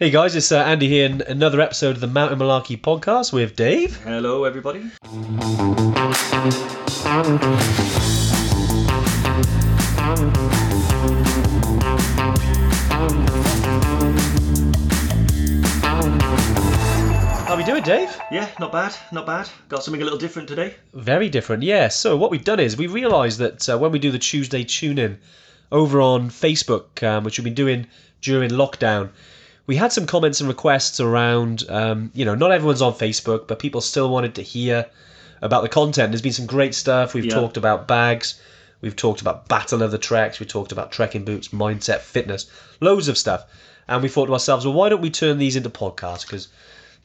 Hey guys, it's uh, Andy here in another episode of the Mountain Malarkey podcast with Dave. Hello, everybody. How we doing, Dave? Yeah, not bad, not bad. Got something a little different today. Very different, yeah. So what we've done is we realised that uh, when we do the Tuesday tune-in over on Facebook, um, which we've been doing during lockdown, we had some comments and requests around. Um, you know, not everyone's on Facebook, but people still wanted to hear about the content. There's been some great stuff. We've Yeah. talked about bags. We've talked about battle of the treks. We talked about trekking boots, mindset, fitness, loads of stuff. And we thought to ourselves, well, why don't we turn these into podcasts? Because,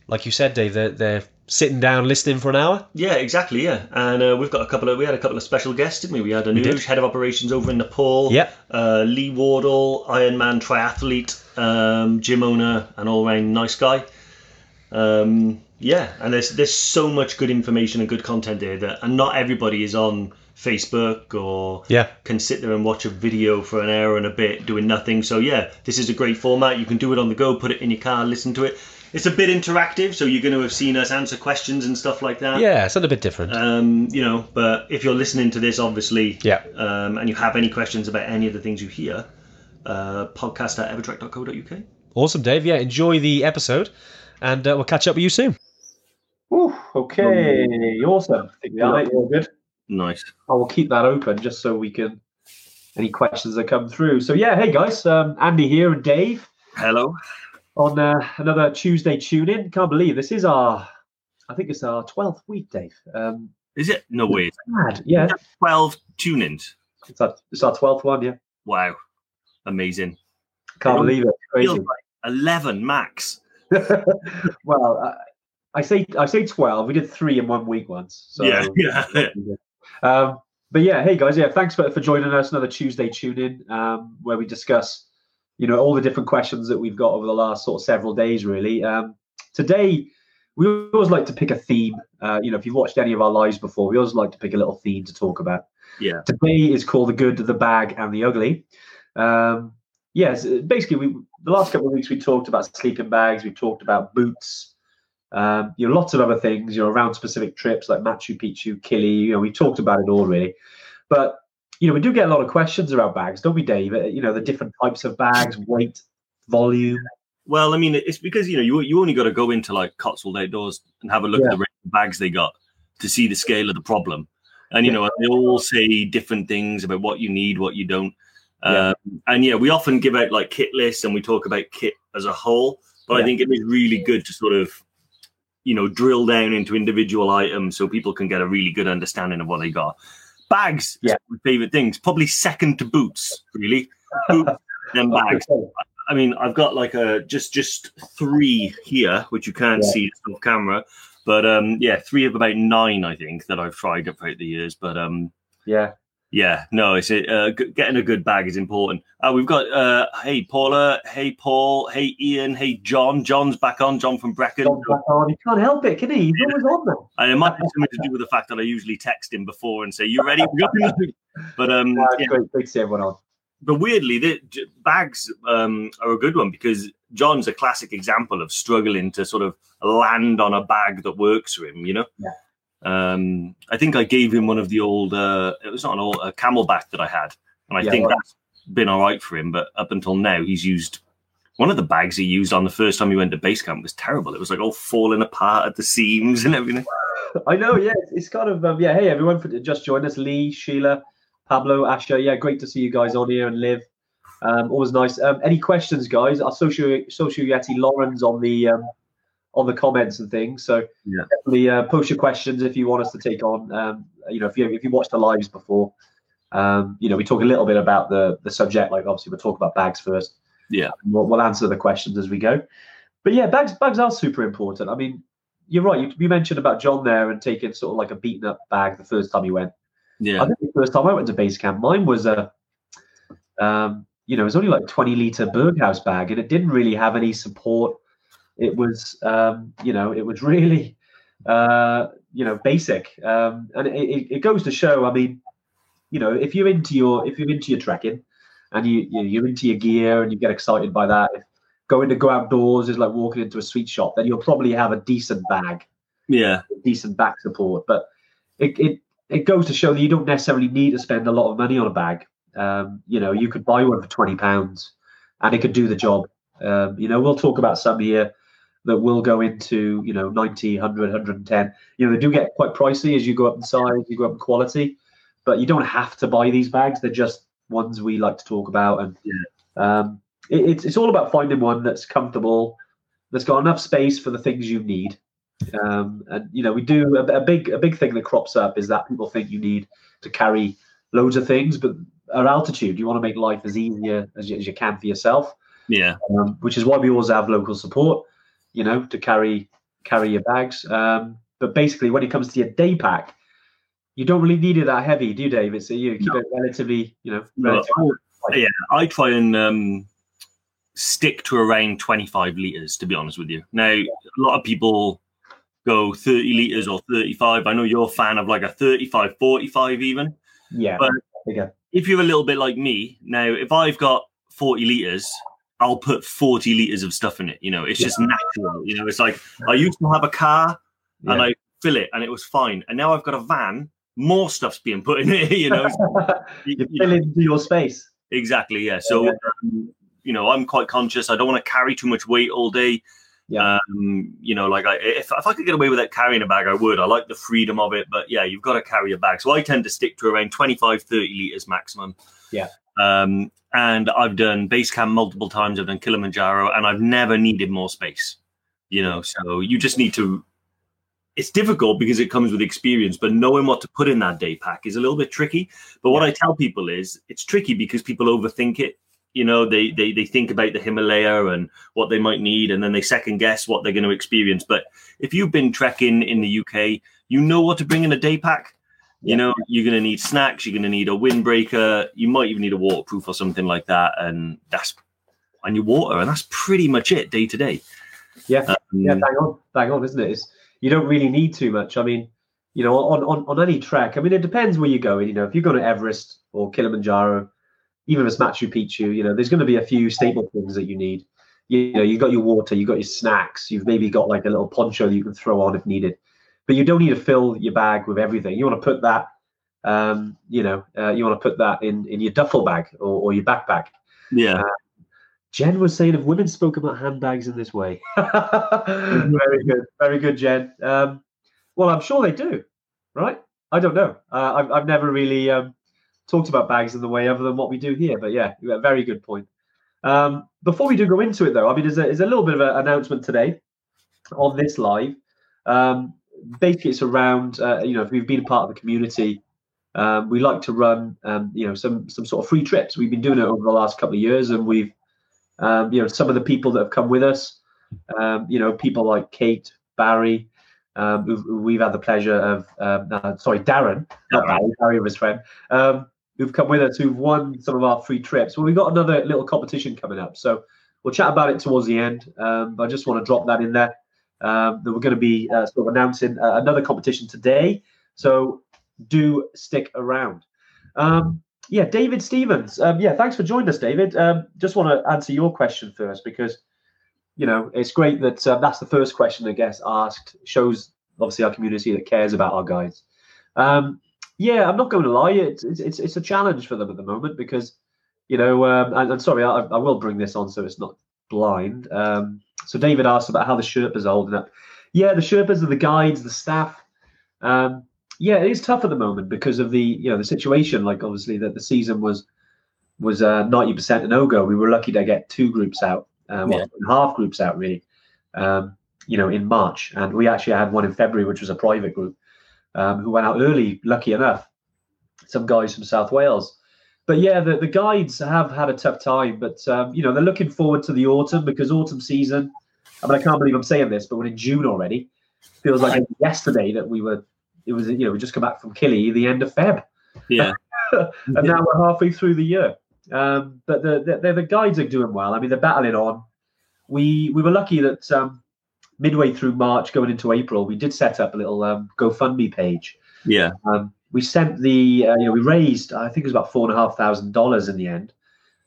like you said, Dave, they're, they're sitting down listening for an hour. Yeah, exactly. Yeah, and uh, we've got a couple of we had a couple of special guests, didn't we? We had a new head of operations over in Nepal. Yep. Uh, Lee Wardle, Ironman triathlete, um, gym owner, and all round nice guy. Um, yeah, and there's there's so much good information and good content there that, and not everybody is on Facebook or Yeah. can sit there and watch a video for an hour and a bit doing nothing. So yeah, this is a great format. You can do it on the go, put it in your car, listen to it. It's a bit interactive, so you're going to have seen us answer questions and stuff like that. Yeah, it's a little bit different. Um, you know, but if you're listening to this, obviously, Yeah. um, and you have any questions about any of the things you hear, uh, podcast at evertrek.co.uk. Awesome, Dave. Yeah, enjoy the episode, and uh, we'll catch up with you soon. Ooh, okay, awesome. I think we are, mate. All good. Nice. I will keep that open just so we can any questions that come through. So yeah, hey guys, um, Andy here and Dave Hello. on uh, another Tuesday tune in. Can't believe this is our, I think it's our twelfth week, Dave. Um, Is it? No way. mad, yeah, 12 tune ins. it's our it's our twelfth one. Yeah, Wow. Amazing. can't believe it. Feels Crazy. like 11 max. well, uh, I say I say twelve. We did three in one week once. So Yeah, yeah. Um, but yeah, hey guys, yeah, thanks for, for joining us. Another Tuesday tune in um, where we discuss, you know, all the different questions that we've got over the last sort of several days. Really, um, today we always like to pick a theme. Uh, you know, if you've watched any of our lives before, we always like to pick a little theme to talk about. Yeah. Today is called the good, the bag, and the ugly. Um, yes, basically, we the last couple of weeks we talked about sleeping bags, we talked about boots, um, you know, lots of other things, you know, around specific trips like Machu Picchu, Kili. You know, we talked about it all really, but you know, we do get a lot of questions about bags, don't we, Dave? Uh, You know, the different types of bags, weight, volume. Well, I mean, it's because, you know, you, you only got to go into like Cotswold Outdoors and have a look Yeah. at the bags they got to see the scale of the problem. And, you know, they all say different things about what you need, what you don't. Yeah. Um, and yeah, we often give out like kit lists and we talk about kit as a whole. But I think it is really good to sort of, you know, drill down into individual items so people can get a really good understanding of what they got. Bags, Yeah. my favorite things. Probably second to boots, really. Boots, then bags. I mean, I've got like a just just three here, which you can't Yeah. see off camera. But um, yeah, three of about nine, I think, that I've tried throughout the years. But um, Yeah. Yeah, no, it's a, uh, getting a good bag is important. Uh, we've got uh, hey Paula, hey Paul, hey Ian, hey John. John's back on. John from Brecon. John back on. He can't help it, can he? He's always on there. And it might be something to do with the fact that I usually text him before and say, "You ready?" We're going." but um, yeah, great, great to see everyone on. but weirdly, the bags um, are a good one because John's a classic example of struggling to sort of land on a bag that works for him. You know. Yeah. Um, I think I gave him one of the old. Uh, it was not an old a CamelBak that I had, and I Yeah, think right. that's been all right for him. But up until now, he's used one of the bags he used on the first time he went to base camp was terrible. It was like all falling apart at the seams and everything. I know, yeah. It's, kind of um, yeah. Hey, everyone, for just joined us. Lee, Sheila, Pablo, Asher. Yeah, great to see you guys on here and live. Um, always nice. Um, any questions, guys? Our social social yeti Lauren's on the um, on the comments and things. So Yeah. definitely uh, post your questions if you want us to take on. Um, you know, if you if you watched the lives before, um, you know, we talk a little bit about the the subject. Like obviously, we'll talk about bags first. Yeah. We'll, we'll answer the questions as we go. But yeah, bags bags are super important. I mean, you're right. You, you mentioned about John there and taking sort of like a beaten up bag the first time he went. Yeah. I think the first time I went to base camp, mine was a, um, you know, it was only like 20 liter Berghaus bag, and it didn't really have any support. It was, um, you know, it was really, uh, you know, basic. Um, and it, it, goes to show. I mean, you know, if you're into your if you're into your trekking, and you, you you're into your gear and you get excited by that, if, going to go outdoors is like walking into a sweet shop, then you'll probably have a decent bag, Yeah. decent back support. But it, it it goes to show that you don't necessarily need to spend a lot of money on a bag. Um, you know, you could buy one for twenty pounds, and it could do the job. Um, you know, we'll talk about some here that will go into you know 90 100 110 you know they do get quite pricey as you go up in size you go up in quality but you don't have to buy these bags. They're just ones we like to talk about. And um, it, it's, it's all about finding one that's comfortable that's got enough space for the things you need. Um, and you know we do a, a big a big thing that crops up is that people think you need to carry loads of things but at altitude you want to make life as easier as you, as you can for yourself. Yeah. um, which is why we always have local support, you know, to carry carry your bags. Um, but basically, when it comes to your day pack, you don't really need it that heavy, do you, David? So you keep it relatively, you know, No, relatively, I- yeah, I try and um, stick to around 25 liters, to be honest with you. Now, a lot of people go 30 liters or 35. I know you're a fan of like a 35, 45 even. yeah, but- bigger. If you're a little bit like me, now, if I've got 40 liters, I'll put 40 liters of stuff in it. You know, it's just natural. You know, it's like I used to have a car and Yeah. I fill it and it was fine. And now I've got a van, more stuff's being put in it. You know, you You- fill into your space. Exactly. Yeah. So, Yeah. um, you know, I'm quite conscious. I don't want to carry too much weight all day. Yeah. Um, you know, like I, if, if I could get away without carrying a bag, I would. I like the freedom of it. But yeah, you've got to carry a bag. So I tend to stick to around 25, 30 liters maximum. Yeah. Um, and I've done base camp multiple times. I've done Kilimanjaro and I've never needed more space, you know, so you just need to, it's difficult because it comes with experience, but knowing what to put in that day pack is a little bit tricky. But what I tell people is it's tricky because people overthink it. You know, they, they they think about the Himalaya and what they might need, and then they second guess what they're going to experience. But if you've been trekking in the UK, you know what to bring in a day pack. You know, you're going to need snacks. You're going to need a windbreaker. You might even need a waterproof or something like that, and that's and your water, and that's pretty much it day to day. Yeah. Um, Yeah, bang on, bang on, isn't it? It's, you don't really need too much. I mean, you know, on, on, on any trek, I mean, it depends where you're going. You know, if you're going to Everest or Kilimanjaro, even if it's Machu Picchu, you know, there's going to be a few staple things that you need. You know, you've got your water, you've got your snacks, you've maybe got like a little poncho that you can throw on if needed. But you don't need to fill your bag with everything. You want to put that, um, you know, uh, you want to put that in, in your duffel bag or, or your backpack. yeah, Jen was saying if women spoke about handbags in this way. very good, very good, Jen. Um, well, I'm sure they do, right? I don't know. Uh, I've, I've never really um, talked about bags in the way other than what we do here, but yeah, a very good point. Um, before we do go into it, though, I mean, there's a, there's a little bit of an announcement today on this live. Um, basically, it's around, uh, you know, if we've been a part of the community, um, we like to run, um, you know, some some sort of free trips. We've been doing it over the last couple of years, and we've, um, you know, some of the people that have come with us, um, you know, people like Kate, Barry, um, we've had the pleasure of, um, uh, sorry, Darren, not Barry, Barry was friend, um, who've come with us, who've won some of our free trips. Well, we've got another little competition coming up, so we'll chat about it towards the end. Um, but I just want to drop that in there. Um, that we're going to be uh, sort of announcing uh, another competition today, so do stick around. Um, yeah, David Stevens. Um, yeah, thanks for joining us, David. Um, just want to answer your question first because you know it's great that uh, that's the first question that gets asked. Shows obviously our community that cares about our guys. Um, yeah, I'm not going to lie, it's, it's it's it's a challenge for them at the moment because you know, um, and, and sorry, I, I will bring this on so it's not blind. Um, so David asked about how the Sherpas are holding up. Yeah, the Sherpas are the guides, the staff. Um, yeah, it is tough at the moment because of the you know the situation. Like obviously that the season was was uh, ninety percent a no go. We were lucky to get two groups out, uh, well, half groups out really. Um, you know, in March, and we actually had one in February, which was a private group um, who went out early. Lucky enough, some guys from South Wales. But yeah, the, the guides have had a tough time, but um, you know they're looking forward to the autumn because autumn season. I mean, I can't believe I'm saying this, but we're in June already. Feels like yesterday that we were. It was you know we just come back from Kili the end of Feb, yeah, and now we're halfway through the year. Um, but the, the the guides are doing well. I mean, they're battling on. We we were lucky that um, midway through March, going into April, we did set up a little um, GoFundMe page. yeah. Um, we sent the, uh, you know, we raised, I think it was about four and a half thousand dollars in the end.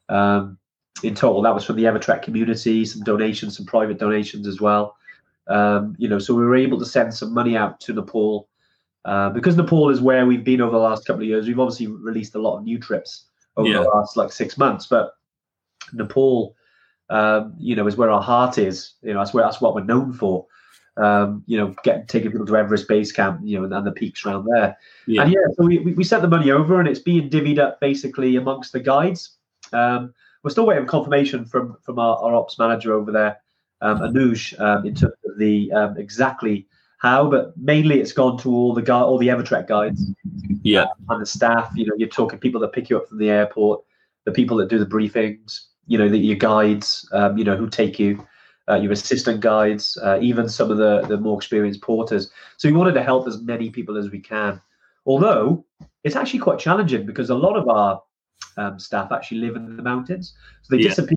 Um, in total. That was from the Evertrek community, some donations, some private donations as well. Um, you know, so we were able to send some money out to Nepal uh, because Nepal is where we've been over the last couple of years. We've obviously released a lot of new trips over Yeah. the last like six months, but Nepal, um, you know, is where our heart is. You know, that's where that's what we're known for. Um, you know, getting taking people to Everest Base Camp, you know, and, and the peaks around there. Yeah. And yeah, so we, we sent the money over, and it's being divvied up basically amongst the guides. Um, we're still waiting for confirmation from from our, our ops manager over there, um, Anuj, um, in terms of the um, exactly how, but mainly it's gone to all the guy, all the Evertrek guides Yeah. and the staff. You know, you're talking people that pick you up from the airport, the people that do the briefings. You know, the, your guides. Um, you know, who take you, uh, your assistant guides, uh, even some of the the more experienced porters. So we wanted to help as many people as we can. Although it's actually quite challenging because a lot of our um, staff actually live in the mountains, so they Yeah. disappear.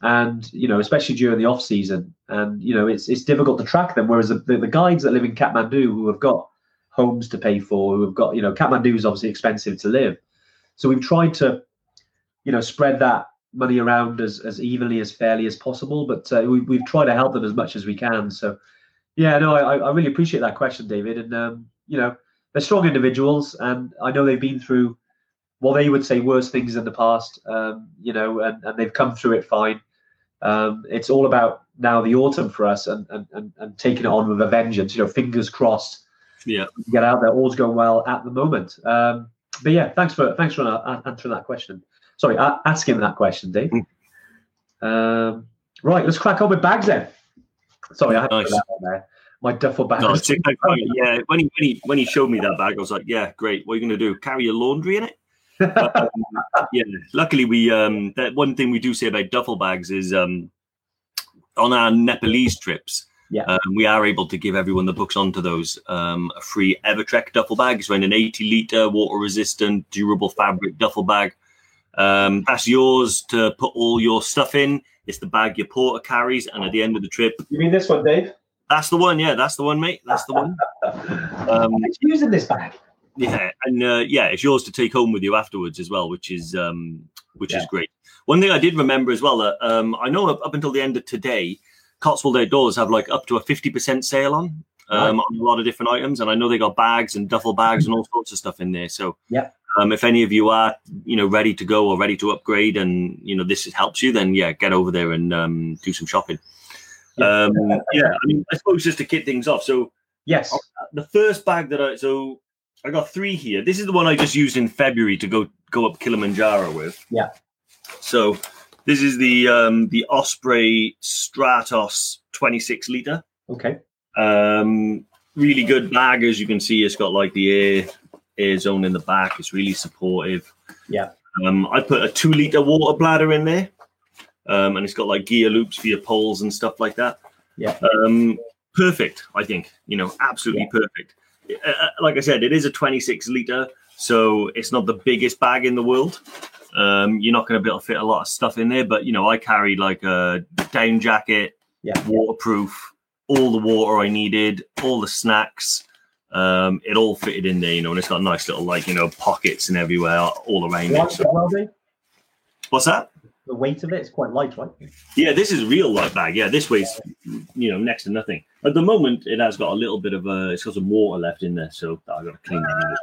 And you know, especially during the off season, and you know, it's it's difficult to track them. Whereas the, the, the guides that live in Kathmandu, who have got homes to pay for, who have got you know, Kathmandu is obviously expensive to live, so we've tried to, you know, spread that money around as as evenly as fairly as possible. But uh, we, we've tried to help them as much as we can. So, yeah, no, I, I really appreciate that question, David. And um, you know, they're strong individuals, and I know they've been through what they would say worse things in the past. Um, you know, and, and they've come through it fine. Um, it's all about now the autumn for us and, and, and, and taking it on with a vengeance. You know, fingers crossed, Yeah. get out there. All's going well at the moment. Um, but yeah, thanks for thanks for answering that question. Sorry, a- asking that question, Dave. Um, right, let's crack on with bags then. Sorry, I had Nice. that on there. My duffel bag. No, it's like, yeah. When he, when he when he showed me that bag, I was like, yeah, great. What are you going to do? Carry your laundry in it? But, um, yeah. Luckily, we um that one thing we do say about duffel bags is um on our Nepalese trips. Yeah. Um, we are able to give everyone that books onto those um, a free Evertrek duffel bag. It's around an 80 liter, water resistant, durable fabric duffel bag. Um, that's yours to put all your stuff in. It's the bag your porter carries, and at the end of the trip, you mean this one, Dave? that's the one. Yeah, that's the one, mate. That's the one. Um, It's using this bag. yeah, and uh, yeah, it's yours to take home with you afterwards as well, which is um, which is great. One thing I did remember as well that um, I know up, until the end of today, Cotswold Outdoors have like up to a fifty percent sale on um, on a lot of different items, and I know they got bags and duffel bags and all sorts of stuff in there. So Yeah. Um, if any of you are you know ready to go or ready to upgrade, and you know this helps you, then yeah, get over there and um, do some shopping. Yeah. Um, yeah, I mean, I suppose just to kick things off. So Yes. the first bag that I so I got three here. This is the one I just used in February to go go up Kilimanjaro with. Yeah. So this is the um the Osprey Stratos 26 liter. Okay. Um really good bag as you can see it's got like the air air zone in the back. It's really supportive. Yeah. Um I put a 2 liter water bladder in there. Um and it's got like gear loops for your poles and stuff like that. Yeah. Um perfect, I think. You know, absolutely perfect. Uh, uh, like I said, it is a 26 liter, so it's not the biggest bag in the world. Um, you're not going to be able to fit a lot of stuff in there, but you know, I carried like a down jacket, Yeah. waterproof, all the water I needed, all the snacks. Um, it all fitted in there, you know, and it's got nice little like you know pockets and everywhere all around it. So, as well, Dave? what's that? The weight of it is quite light, right? Yeah, this is a real light bag. Yeah, this weighs you know next to nothing. At the moment, it has got a little bit of a. It's got some water left in there, so I got to clean that.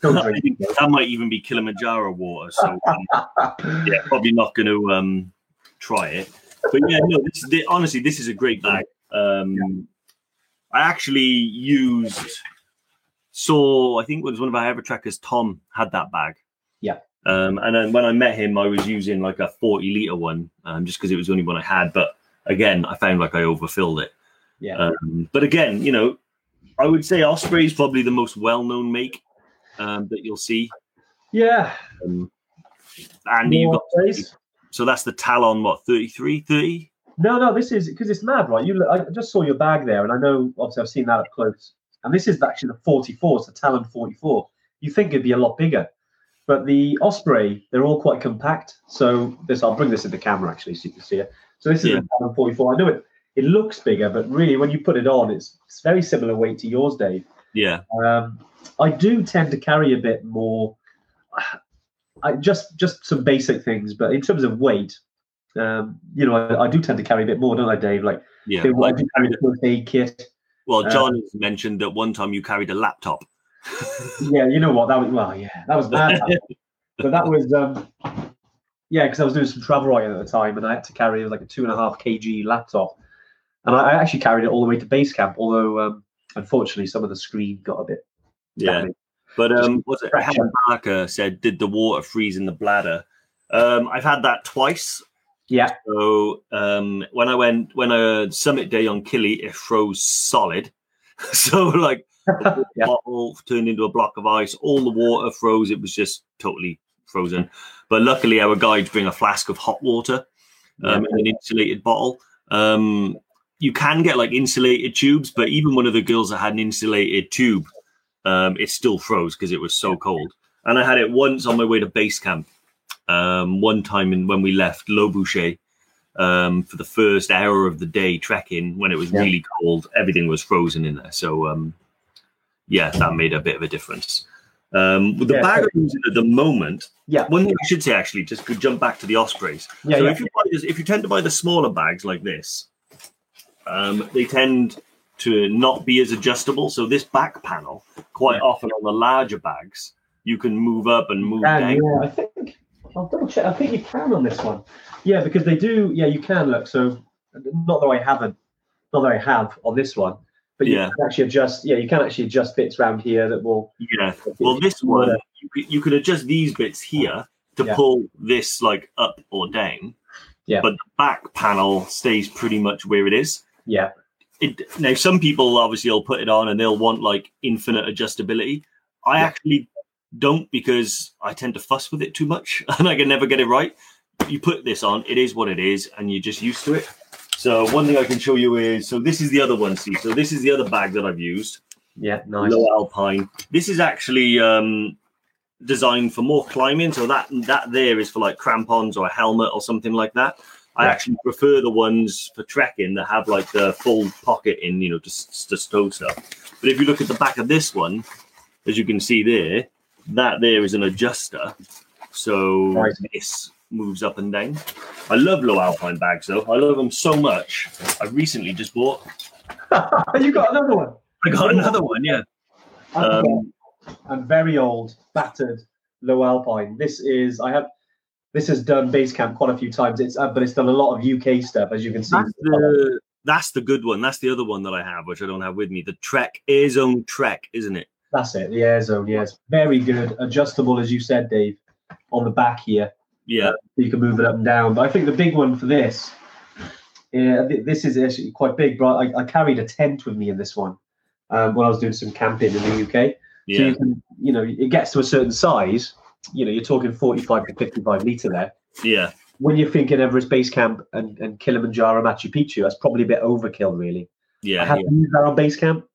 Don't out. I drink think that might even be Kilimanjaro water. So um, yeah, probably not going to um, try it. But yeah, no, this, this, honestly, this is a great bag. Um, I actually used. Saw, I think it was one of our Evertrekkers, Tom, had that bag. Yeah. Um, and then when I met him, I was using like a 40 liter one, um, just because it was the only one I had. But again, I found like I overfilled it. Yeah. Um, but again, you know, I would say Osprey is probably the most well-known make um, that you'll see. Yeah. Um, and you've got days. so that's the Talon, what 33, 30? No, no, this is because it's mad, right? You, look, I just saw your bag there, and I know obviously I've seen that up close. And this is actually the 44, it's a Talon 44. You think it'd be a lot bigger, but the Osprey, they're all quite compact. So this, I'll bring this in the camera actually, so you can see it. So this is Yeah. a Talon 44. I know it, it looks bigger, but really when you put it on, it's, it's very similar weight to yours, Dave. Yeah, Um, I do tend to carry a bit more. I just just some basic things, but in terms of weight, Um, you know, I, I do tend to carry a bit more, don't I, Dave? Like, Yeah. I do carry the first aid kit. Well, uh, John has mentioned that one time you carried a laptop. Yeah, you know what? That was well, yeah, that was bad. but that was um, yeah, because I was doing some travel writing at the time, and I had to carry like a two and a half kg laptop, and I, I actually carried it all the way to base camp. Although um, unfortunately, some of the screen got a bit Yeah. damaged. But um, what's it? Helen Parker said, "Did the water freeze in the bladder?" Um, I've had that twice. Yeah, So um, when I went when a summit day on Kili, it froze solid. so like Yeah. bottle turned into a block of ice. All the water froze. It was just totally frozen. But luckily, our guides bring a flask of hot water um, in an insulated bottle. Um, you can get like insulated tubes, but even one of the girls that had an insulated tube, um, it still froze because it was so cold. And I had it once on my way to base camp. Um, one time in, when we left Lobuche um, for the first hour of the day trekking, when it was Yeah. really cold, everything was frozen in there. So um, yeah, that made a bit of a difference. Um, with the Yeah. bag I'm at the moment, Yeah. one thing I should say actually, just to jump back to the ospreys. yeah, so yeah. if you buy this, if you tend to buy the smaller bags like this, um, they tend to not be as adjustable. So this back panel, quite Yeah. often on the larger bags, you can move up and move down. yeah, I think I'll double check. I think you can on this one. Yeah, because they do. Yeah, you can look. So not that I haven't, not that I have on this one, but you Yeah. can actually adjust. Yeah, you can actually adjust bits around here that will. Yeah. Well, this one you could, you could adjust these bits here to Yeah. pull this like up or down. Yeah. But the back panel stays pretty much where it is. Yeah, it now some people obviously will put it on and they'll want like infinite adjustability i Yeah. actually don't because i tend to fuss with it too much and i can never get it right. You put this on it is what it is and you're just used to it. So one thing i can show you is so this is the other one see? So this is the other bag that i've used. Yeah, nice. Lowe Alpine. This is actually um designed for more climbing so that that there is for like crampons or a helmet or something like that. I actually prefer the ones for trekking that have like the full pocket in, you know, just to stow stuff. But if you look at the back of this one, as you can see there, that there is an adjuster. So Right. this moves up and down. I love Lowe Alpine bags though. I love them so much. I recently just bought. you got another one. I got another one. Yeah. I've got Um, a very old, battered Lowe Alpine. This is I have. This has done base camp quite a few times. It's uh, but it's done a lot of UK stuff, as you can see. That's the that's the good one. That's the other one that I have, which I don't have with me. The Trek Air Zone Trek, isn't it? That's it. The air zone. Yes, very good, adjustable, as you said, Dave, on the back here. Yeah. you can move it up and down. But I think the big one for this, yeah, th- this is actually quite big. But I, I carried a tent with me in this one um, when I was doing some camping in the UK. Yeah. So you can, you know, it gets to a certain size. You know, you're talking 45 to 55 meter there. Yeah. When you're thinking Everest Base Camp and, and Kilimanjaro Machu Picchu, that's probably a bit overkill, really. Yeah. I had yeah. to use that on base camp,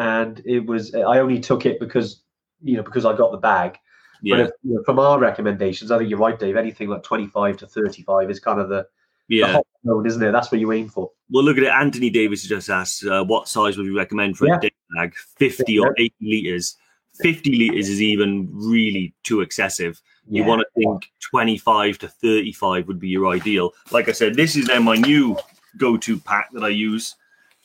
and it was I only took it because you know because I got the bag. Yeah. But if, you know, from our recommendations, I think you're right, Dave. Anything like 25 to 35 is kind of the, the yeah. hot zone, isn't it? That's what you aim for. Well, look at it. Anthony Davis just asked, uh, what size would you recommend for Yeah. a day bag? 50 or 80 liters. 50 liters is even really too excessive. You Yeah. want to think 25 to 35 would be your ideal. Like I said, this is now my new go to pack that I use.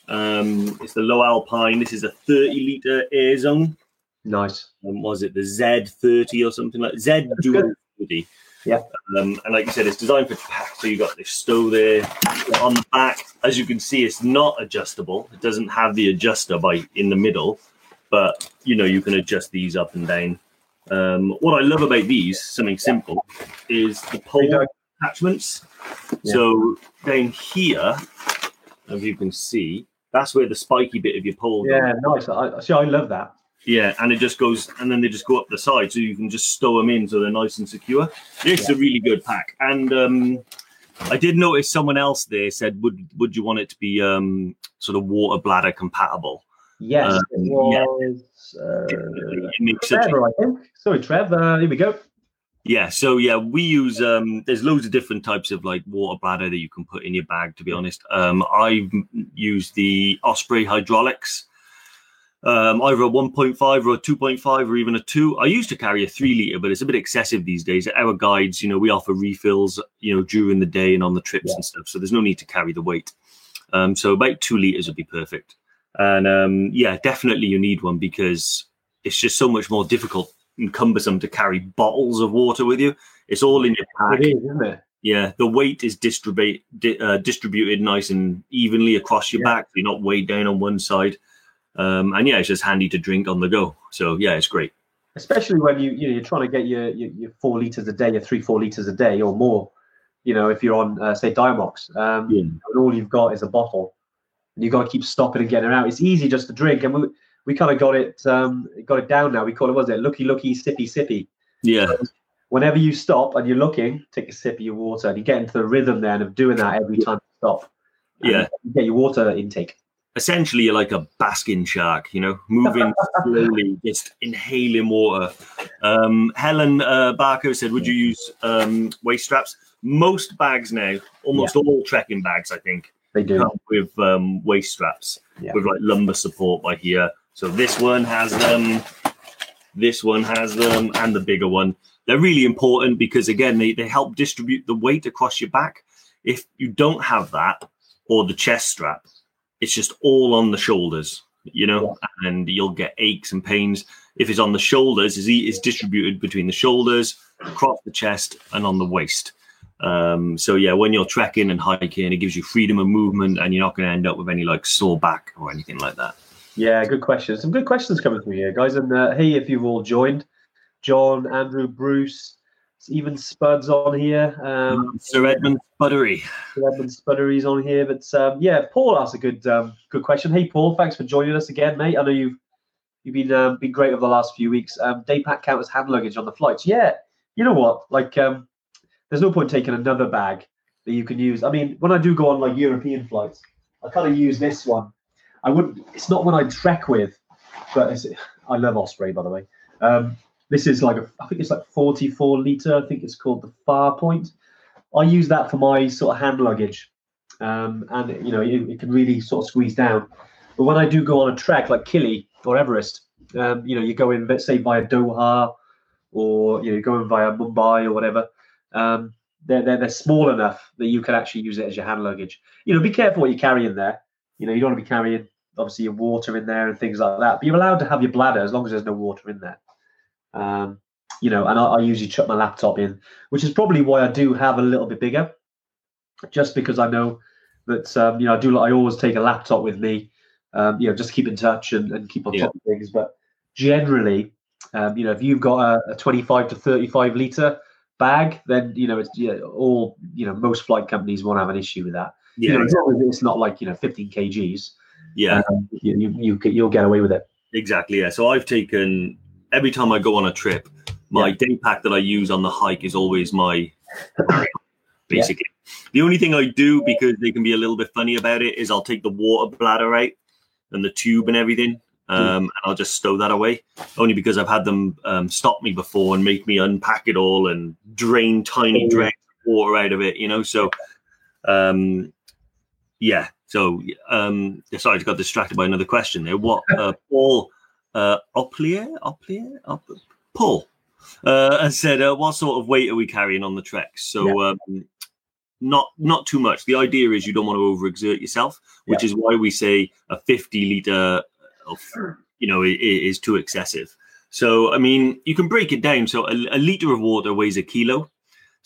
Um, it's the Lowe Alpine. This is a 30 liter air zone. nice. Um, was it the Z30 or something like Z Dual 30? Yeah. Um, and like you said, it's designed for pack. So you've got this stow there on the back. As you can see, it's not adjustable. It doesn't have the adjuster by in the middle, but you know you can adjust these up and down. Um, what I love about these, something simple, is the pole attachments. Yeah. So down here, as you can see, that's where the spiky bit of your pole goes. Yeah, nice. I, see, I love that. Yeah, and it just goes, and then they just go up the side, so you can just stow them in, so they're nice and secure. It's a really good pack, and um, I did notice someone else there said, "Would would you want it to be um, sort of water bladder compatible?" Yes, Um, it yeah. was uh, Trevor, I think. Sorry, Trev. Uh, here we go. Yeah, so yeah, we use. Um, there's loads of different types of like water bladder that you can put in your bag. To be honest, um, I've used the Osprey hydraulics. um, either a 1.5 or a 2.5 or even a 2. I used to carry a 3 litre, but it's a bit excessive these days. Our guides, you know, we offer refills, you know, during the day and on the trips Yeah. and stuff. So there's no need to carry the weight. Um, so about 2 litres would be perfect. And um, yeah, definitely you need one because it's just so much more difficult cumbersome to carry bottles of water with you. It's all in your pack. It is, isn't it? Yeah, the weight is distribute di- uh, distributed nice and evenly across your Yeah. back. You're not weighed down on one side, um, and yeah, it's just handy to drink on the go. So yeah, it's great. especially when you you know you're trying to get your your, your four liters a day, your three four liters a day or more. You know, if you're on uh, say Diamox, um, Yeah. and all you've got is a bottle, and you've got to keep stopping and getting it out. It's easy just to drink, and we we kind of got it um, got it down now. We call it was it looky looky sippy sippy. Yeah, Whenever you stop and you're looking, take a sip of your water, and you get into the rhythm then of doing that every time you stop. Yeah. you get your water intake. essentially you're like a basking shark, you know, moving slowly, just inhaling water. Um, Helen uh, Barker said, "Would you use um, waist straps?" Most bags now, almost all trekking bags, I think, They do. come with um, waist straps Yeah. with like lumbar support by here. So this one has them, this one has them, and the bigger one. They're really important because again, they, they help distribute the weight across your back. If you don't have that or the chest strap, it's just all on the shoulders, you know, and you'll get aches and pains. If it's on the shoulders, it's, it's distributed between the shoulders, across the chest, and on the waist. Um, so yeah, when you're trekking and hiking, it gives you freedom of movement, and you're not going to end up with any like sore back or anything like that. Yeah, good questions. Some good questions coming through here, guys. And uh, hey, if you've all joined, John, Andrew, Bruce, even Spud's on here. Um, Sir Edmund Spuddery. Edmund Spuddery's on here. But um, yeah, Paul asked a good um, good question. Hey, Paul, thanks for joining us again, mate. I know you've you've been um, been great over the last few weeks. Um, day pack count as hand luggage on the flights. Yeah, you know what? Like, um, there's no point taking another bag that you can use. I mean, when I do go on like European flights, I kind of use this one. I wouldn't. It's not one I trek with, but I love Osprey, by the way. Um, this is like a, I think it's like 44 liter. I think it's called the Far Point. I use that for my sort of hand luggage, um, and you know it, it can really sort of squeeze down. But when I do go on a trek like Kili or Everest, um, you know, you go in, let's say via Doha, or you know, going via Mumbai or whatever. Um, they're, they're they're small enough that you can actually use it as your hand luggage. You know, be careful what you carry in there. You know, you don't want to be carrying obviously your water in there and things like that. But you're allowed to have your bladder as long as there's no water in there. Um, you know, and I, I usually chuck my laptop in, which is probably why I do have a little bit bigger, just because I know that um, you know I do. I always take a laptop with me, um, you know, just keep in touch and, and keep on Yeah. top of things. But generally, um, you know, if you've got a, a 25 to 35 liter bag, then you know it's yeah, all you know. Most flight companies won't have an issue with that. You Yeah, know, as long as it's not like you know 15 kgs, yeah, um, you, you, you you'll get away with it. exactly. Yeah. So I've taken every time I go on a trip, my day pack that I use on the hike is always my basically. The only thing I do because they can be a little bit funny about it is I'll take the water bladder out and the tube and everything. Um, and I'll just stow that away. Only because I've had them um, stop me before and make me unpack it all and drain tiny Oh, yeah. dregs of water out of it. You know, so um, yeah. So um, sorry, I just got distracted by another question there. What uh, Paul uh, Oplier, Oplier, Op- Paul uh, has said, uh, what sort of weight are we carrying on the treks? So um, not not too much. The idea is you don't want to overexert yourself, which is why we say a 50 liter of you know i- i- is too excessive. So I mean, you can break it down. So a, a liter of water weighs a kilo.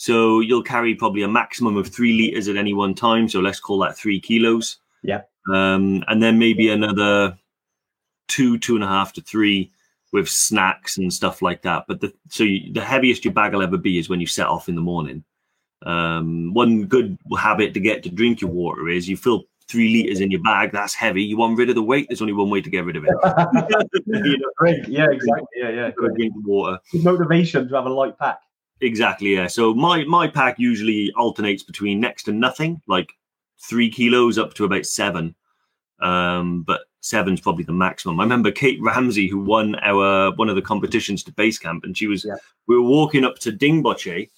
So you'll carry probably a maximum of three liters at any one time. So let's call that three kilos. Yeah. Um, and then maybe another two, two and a half to three with snacks and stuff like that. But the so you, the heaviest your bag will ever be is when you set off in the morning. Um, one good habit to get to drink your water is you fill three liters in your bag. That's heavy. You want rid of the weight. There's only one way to get rid of it. you know, Great. Yeah, exactly. Yeah, yeah. go Good. drink water. Good motivation to have a light pack. Exactly. Yeah. So my my pack usually alternates between next to nothing, like three kilos up to about seven. Um, but seven's probably the maximum. I remember Kate Ramsey, who won our one of the competitions to base camp, and she was Yeah. we were walking up to Dingboche,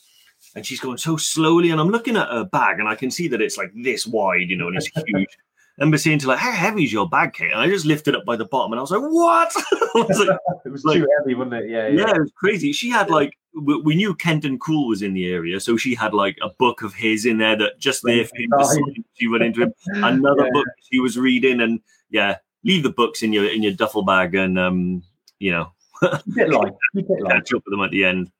and she's going so slowly, and I'm looking at her bag, and I can see that it's like this wide, you know, and it's huge. I remember saying to like, how heavy is your bag, Kate? And I just lifted up by the bottom and I was like, what? Was like, it was Like- too heavy, wasn't it? Yeah, yeah, yeah. it was crazy. She had like, we, we knew Kenton Cool was in the area. So she had like a book of his in there that just there for him to sign. She went into him. Another Yeah. book she was reading. And yeah, leave the books in your in your duffel bag and, um, you know, Keep it light. Keep it light. catch up with them at the end.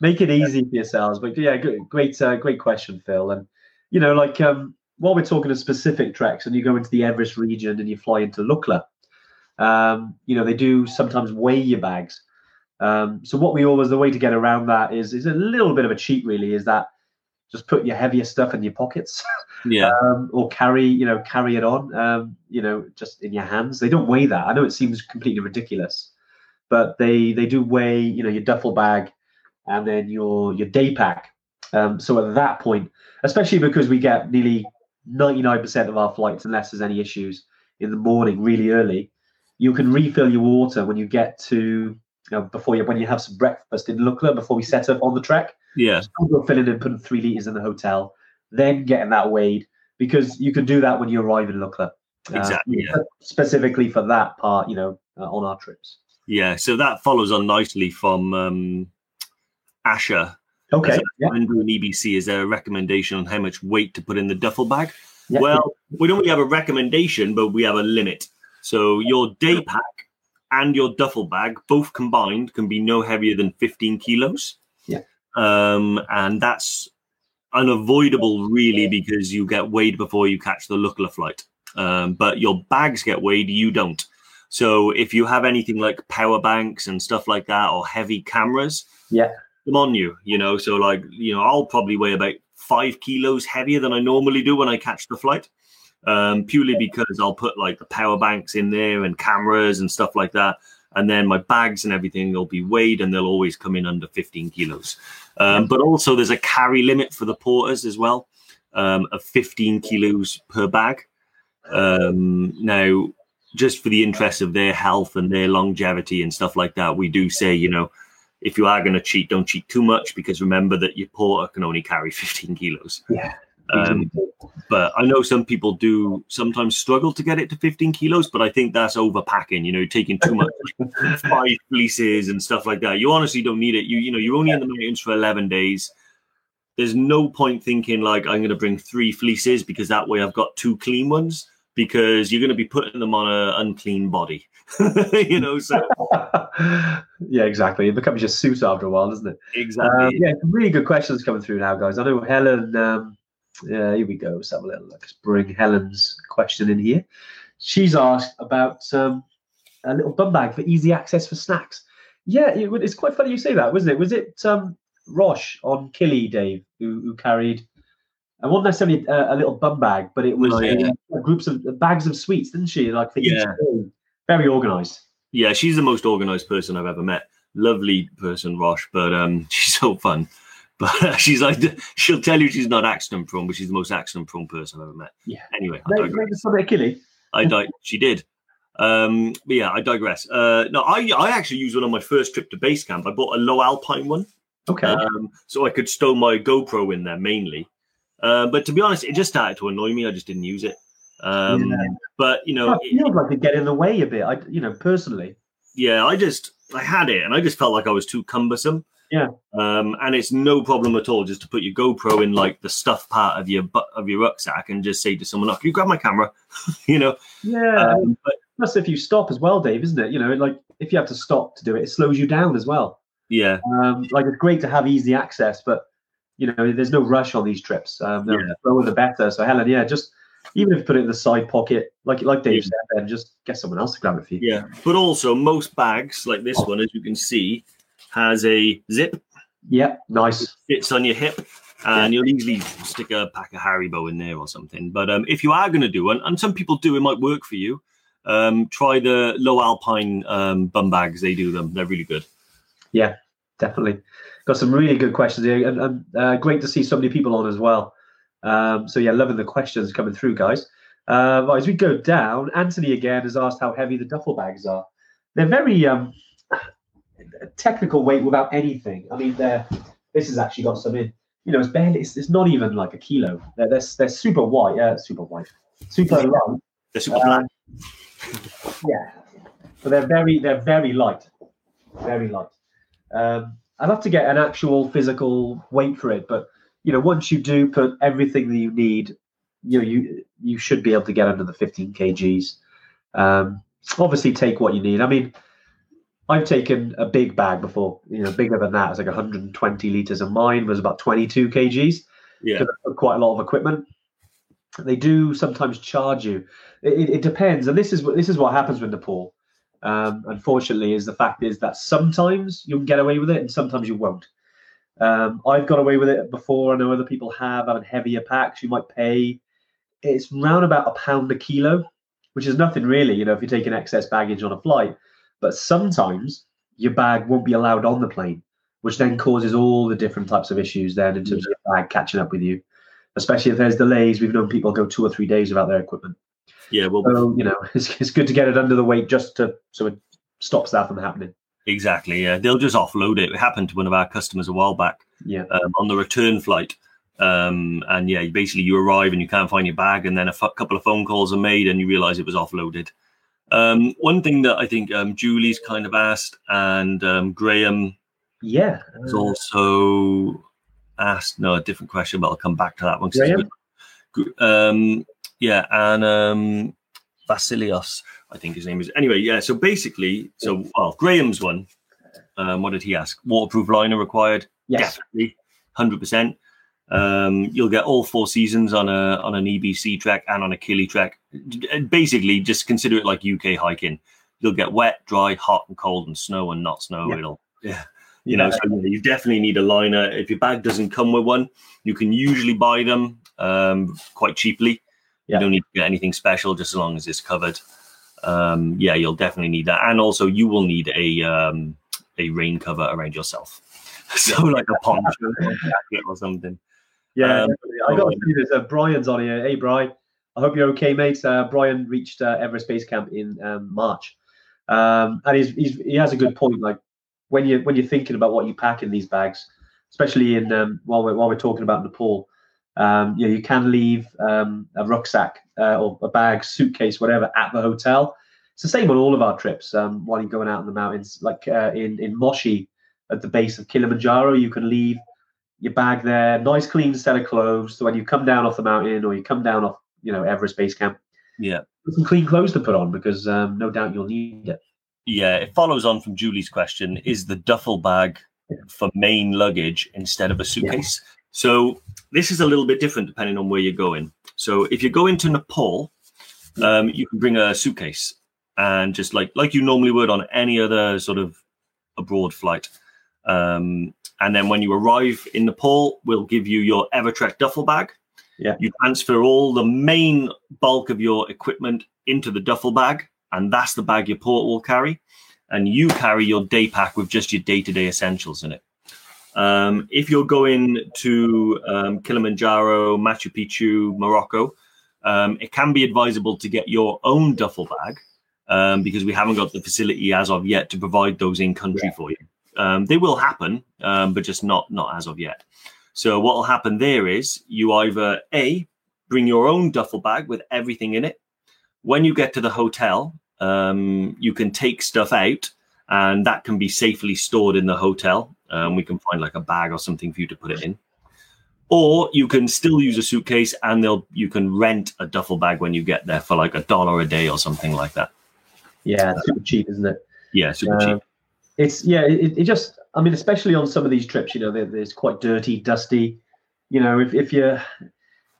Make it easy for yourselves. But yeah, great, uh, great question, Phil. And you know, like um, while we're talking of specific treks, and you go into the Everest region and you fly into Lukla, um, you know, they do sometimes weigh your bags. Um, so what we always the way to get around that is is a little bit of a cheat, really. Is that just put your heavier stuff in your pockets, Yeah. um, or carry you know carry it on, um, you know, just in your hands. They don't weigh that. I know it seems completely ridiculous, but they they do weigh you know your duffel bag and then your your day pack. Um, so at that point, especially because we get nearly 99% of our flights, unless there's any issues in the morning, really early, you can refill your water when you get to you know, before you when you have some breakfast in Lukla before we set up on the trek. Yeah. Still go filling and putting three liters in the hotel, then getting that weighed because you can do that when you arrive in Lukla. Uh, Exactly, yeah. Specifically for that part, you know, uh, on our trips. Yeah. So that follows on nicely from um, Asher. Okay. As a Yeah. doing EBC, is there a recommendation on how much weight to put in the duffel bag? yeah. Well, we don't really have a recommendation, but we have a limit. So your day pack and your duffel bag, both combined, can be no heavier than 15 kilos. Yeah. Um, and that's unavoidable, really, because you get weighed before you catch the Lukla flight. Um, but your bags get weighed, you don't. So if you have anything like power banks and stuff like that, or heavy cameras, Yeah. Them on you. You know, so like you know, I'll probably weigh about five kilos heavier than I normally do when I catch the flight, um, purely because I'll put like the power banks in there and cameras and stuff like that. And then my bags and everything will be weighed and they'll always come in under 15 kilos. Um, but also, there's a carry limit for the porters as well um, of 15 kilos per bag. Um, now, just for the interest of their health and their longevity and stuff like that, we do say, you know, if you are going to cheat, don't cheat too much because remember that your porter can only carry 15 kilos. Yeah. Um, but I know some people do sometimes struggle to get it to 15 kilos, but I think that's overpacking. You know, taking too much, five fleeces and stuff like that. You honestly don't need it. You you know, you're only in the mountains for 11 days. There's no point thinking like I'm going to bring three fleeces because that way I've got two clean ones because you're going to be putting them on an unclean body. you know, so yeah, exactly. It becomes your suit after a while, doesn't it? exactly. Um, yeah, really good questions coming through now, guys. I know Helen. Um, yeah, here we go. Let's have a little look. Let's bring Helen's question in here. She's asked about um, a little bum bag for easy access for snacks. Yeah, it, it's quite funny you say that, wasn't it? Was it um, Roche on Kili, Dave, who, who carried? It wasn't necessarily a, a little bum bag, but it was Oh, yeah. uh, groups of bags of sweets, didn't she? Like for each Yeah. day. Very organised. yeah, she's the most organized person I've ever met. Lovely person, Rosh, but um, she's so fun. But she's like, she'll tell you she's not accident prone, but she's the most accident prone person I've ever met. Yeah. Anyway, I Maybe, digress. maybe something at I di- she did. Um, but yeah, I digress. Uh, no, I I actually used one on my first trip to base camp. I bought a Lowe Alpine one, Okay. um, so I could stow my GoPro in there mainly. Uh, but to be honest, it just started to annoy me. I just didn't use it. Um, Yeah. But you know, it feels like it get in the way a bit. I, you know, personally. yeah, I just I had it, and I just felt like I was too cumbersome. Yeah. Um, and it's no problem at all just to put your GoPro in like the stuff part of your butt of your rucksack and just say to someone, "Oh, can you grab my camera?" you know. Yeah. Um, but Plus, if you stop as well, Dave, isn't it? You know, like if you have to stop to do it, it slows you down as well. yeah, Um, like it's great to have easy access, but you know, there's no rush on these trips. Um, the Yeah. slower the better. So Helen, yeah, just even if you put it in the side pocket, like like Dave Yeah. said, then just get someone else to grab it for you. yeah. But also, most bags like this one, as you can see, has a zip Yeah, nice. fits on your hip. And you'll easily stick a pack of Haribo in there or something. But um, if you are going to do one, and some people do, it might work for you. Um, try the Lowe Alpine um, bum bags. They do them. They're really good. Yeah, definitely. Got some really good questions here, and, and uh, great to see so many people on as well. Um, so yeah, loving the questions coming through, guys. Uh, right, as we go down, Anthony again has asked how heavy the duffel bags are. They're very um, technical weight without anything. I mean, they're this has actually got some in. You know, it's barely. It's, it's not even like a kilo. They're they're, they're super white. Yeah, super white. Super light. They're super flat. Yeah, but they're very they're very light, very light. Um, I'd have to get an actual physical weight for it, but you know, once you do put everything that you need, you know, you you should be able to get under the 15 kgs. Um, obviously, take what you need. I mean, I've taken a big bag before, you know, bigger than that. It's like 120 liters, and mine was about 22 kgs. Yeah. Quite a lot of equipment. They do sometimes charge you. It, it, it depends, and this is what this is what happens with Nepal. Um, unfortunately, is the fact is that sometimes you'll get away with it, and sometimes you won't. Um, I've got away with it before. I know other people have. Having heavier packs, you might pay. It's round about a pound a kilo, which is nothing really. You know, if you're taking excess baggage on a flight, but sometimes your bag won't be allowed on the plane, which then causes all the different types of issues then in terms of your bag catching up with you. Especially if there's delays, we've known people go two or three days without their equipment. Yeah, well, So you know, it's, it's good to get it under the weight just to so it stops that from happening. Exactly. Yeah, they'll just offload it. It happened to one of our customers a while back Yeah, um, on the return flight. Um, and yeah, basically you arrive and you can't find your bag, and then a f- couple of phone calls are made, and you realize it was offloaded. Um, one thing that I think um, Julie's kind of asked, and um, Graham yeah. has Uh, also asked, no, a different question, but I'll come back to that one. Graham? Um, yeah, and um, Vasilios, I think his name is. Anyway, yeah. So basically, so well, Graham's one. Um, what did he ask? Waterproof liner required? yes. Definitely, hundred percent. Um, you'll get all four seasons on a on an EBC track and on a Kili track. Basically, just consider it like UK hiking. You'll get wet, dry, hot, and cold, and snow and not snow. Yeah. It'll yeah. You know, Yeah. so you definitely need a liner. If your bag doesn't come with one, you can usually buy them um, quite cheaply. Yeah. You don't need to get anything special, just as long as it's covered. Um, yeah, you'll definitely need that, and also you will need a um, a rain cover around yourself, so like a poncho or a or something. Yeah, Um. I got to see this. Uh, Brian's on here. Hey, Brian. I hope you're okay, mate. Uh, Brian reached uh, Everest Base Camp in um, March, um, and he's, he's he has a good point. Like when you when you're thinking about what you pack in these bags, especially in um, while we're while we're talking about Nepal, um, yeah, you can leave um, a rucksack uh, or a bag, suitcase, whatever, at the hotel. It's the same on all of our trips. Um, while you're going out in the mountains, like uh, in in Moshi, at the base of Kilimanjaro, you can leave your bag there, nice clean set of clothes. So when you come down off the mountain or you come down off, you know, Everest Base Camp, Yeah, some clean clothes to put on because um, no doubt you'll need it. yeah. It follows on from Julie's question: Is the duffel bag for main luggage instead of a suitcase? So this is a little bit different depending on where you're going. So if you're going to Nepal, um, you can bring a suitcase and just like like you normally would on any other sort of abroad flight. Um, and then when you arrive in Nepal, we'll give you your Evertrek duffel bag. Yeah. You transfer all the main bulk of your equipment into the duffel bag, and that's the bag your port will carry. And you carry your day pack with just your day to day essentials in it. Um, if you're going to um, Kilimanjaro, Machu Picchu, Morocco, um, it can be advisable to get your own duffel bag um, because we haven't got the facility as of yet to provide those in country for you. Um, they will happen, um, but just not not as of yet. So what will happen there is you either a bring your own duffel bag with everything in it. When you get to the hotel, um, you can take stuff out, and that can be safely stored in the hotel. Um, we can find like a bag or something for you to put it in. Or you can still use a suitcase, and they'll you can rent a duffel bag when you get there for like a dollar a day or something like that. Yeah, it's super cheap, isn't it? Yeah, super Um, cheap. It's yeah, it, it just I mean, especially on some of these trips, you know, they're quite dirty, dusty. You know, if, if you're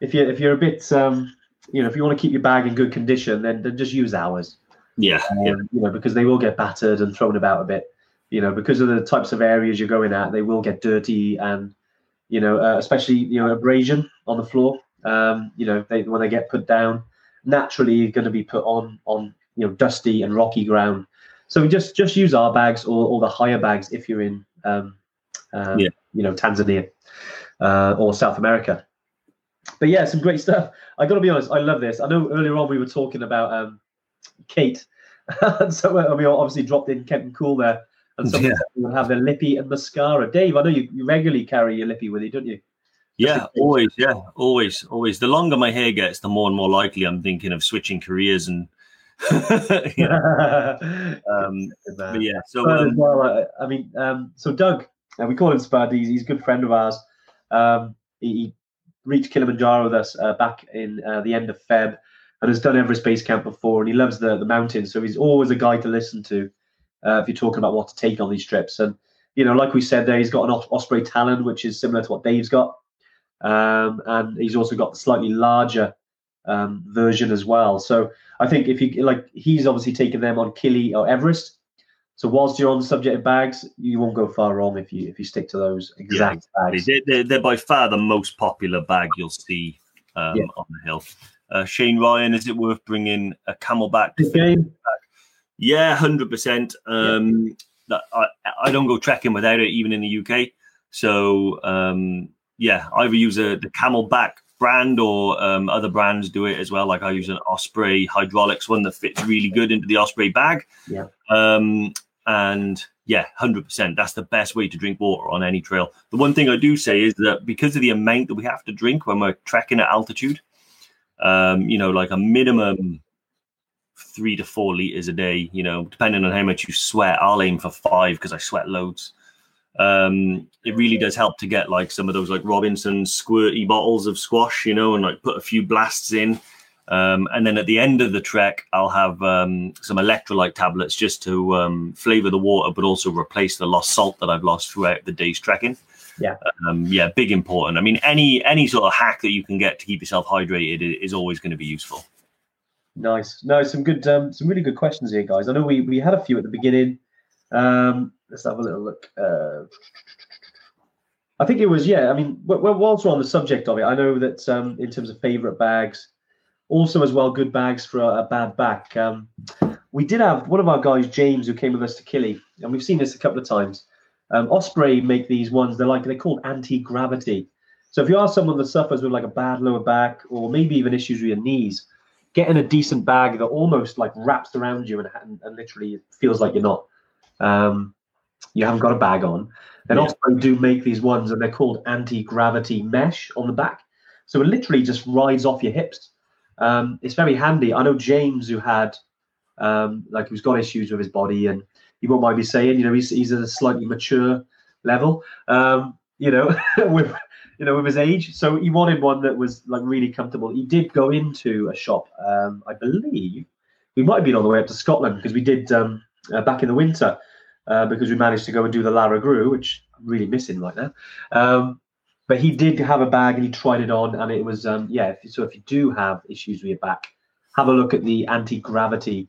if you if you're a bit um, you know, if you want to keep your bag in good condition, then, then just use ours. Yeah, um, yeah, you know, because they will get battered and thrown about a bit. You know, because of the types of areas you're going at, they will get dirty and you know, uh, especially you know, abrasion on the floor. Um, you know, they when they get put down, naturally you're going to be put on on you know dusty and rocky ground. So we just just use our bags or, or the hire bags if you're in um, um, Yeah. you know Tanzania uh, or South America. But yeah, some great stuff. I got to be honest, I love this. I know earlier on we were talking about um, Kate, so uh, we obviously dropped in Kent and Cool there, and some Yeah. people have their lippy and mascara. Dave, I know you, you regularly carry your lippy with you, don't you? Yeah, always. Yeah, always, always. The longer my hair gets, the more and more likely I'm thinking of switching careers and. yeah. um, but yeah, so um, well. I, I mean, um, so Doug, uh, we call him Spud. He's, he's a good friend of ours. Um, he, he reached Kilimanjaro with us uh, back in uh, the end of Feb, and has done Everest Base Camp before. And he loves the the mountains, so he's always a guy to listen to uh, if you're talking about what to take on these trips. And you know, like we said, there he's got an Osprey Talon, which is similar to what Dave's got, um, and he's also got the slightly larger um, version as well. So I think if you like, he's obviously taken them on Kili or Everest. So whilst you're on the subject of bags, you won't go far wrong if you if you stick to those exact bags. They're, they're, by far the most popular bag you'll see um, Yeah. on the hill. Uh, Shane Ryan, is it worth bringing a CamelBak? game. Yeah, hundred percent. Um, that I I don't go trekking without it, even in the UK. So um, yeah, either use a the CamelBak brand or um, other brands do it as well. Like I use an Osprey hydraulics one that fits really good into the Osprey bag. Yeah. Um, and yeah, hundred percent. That's the best way to drink water on any trail. The one thing I do say is that because of the amount that we have to drink when we're trekking at altitude, um, you know, like a minimum three to four liters a day. You know, depending on how much you sweat. I'll aim for five because I sweat loads. Um, it really does help to get like some of those like Robinson squirty bottles of squash, you know, and like put a few blasts in. Um, and then at the end of the trek, I'll have um, some electrolyte tablets just to um, flavor the water, but also replace the lost salt that I've lost throughout the day's trekking. Yeah. um, yeah, big important. I mean, any any sort of hack that you can get to keep yourself hydrated is always going to be useful. Nice. No, some good, um, some really good questions here, guys. I know we we had a few at the beginning. Um, let's have a little look. Uh, I think it was yeah. I mean, wh- wh- whilst we're on the subject of it, I know that um, in terms of favorite bags, also as well, good bags for a, a bad back. Um, we did have one of our guys, James, who came with us to Kili, and we've seen this a couple of times. Um, Osprey make these ones. They're like they're called anti gravity. So if you are someone that suffers with like a bad lower back or maybe even issues with your knees, getting a decent bag that almost like wraps around you and, and, and literally feels like you're not um, you haven't got a bag on. And Yeah. Osprey do make these ones and they're called anti-gravity mesh on the back. So it literally just rides off your hips. Um, it's very handy. I know James who had um, like who's got issues with his body and you mind me saying, you know, he's he's at a slightly mature level. Um, you know, with you know, with his age. So he wanted one that was like really comfortable. He did go into a shop, um, I believe. We might have been on the way up to Scotland because we did um, uh, back in the winter uh, because we managed to go and do the Lairig Ghru, which I'm really missing right now. Um, but he did have a bag and he tried it on, and it was um, yeah. If, so if you do have issues with your back, have a look at the anti gravity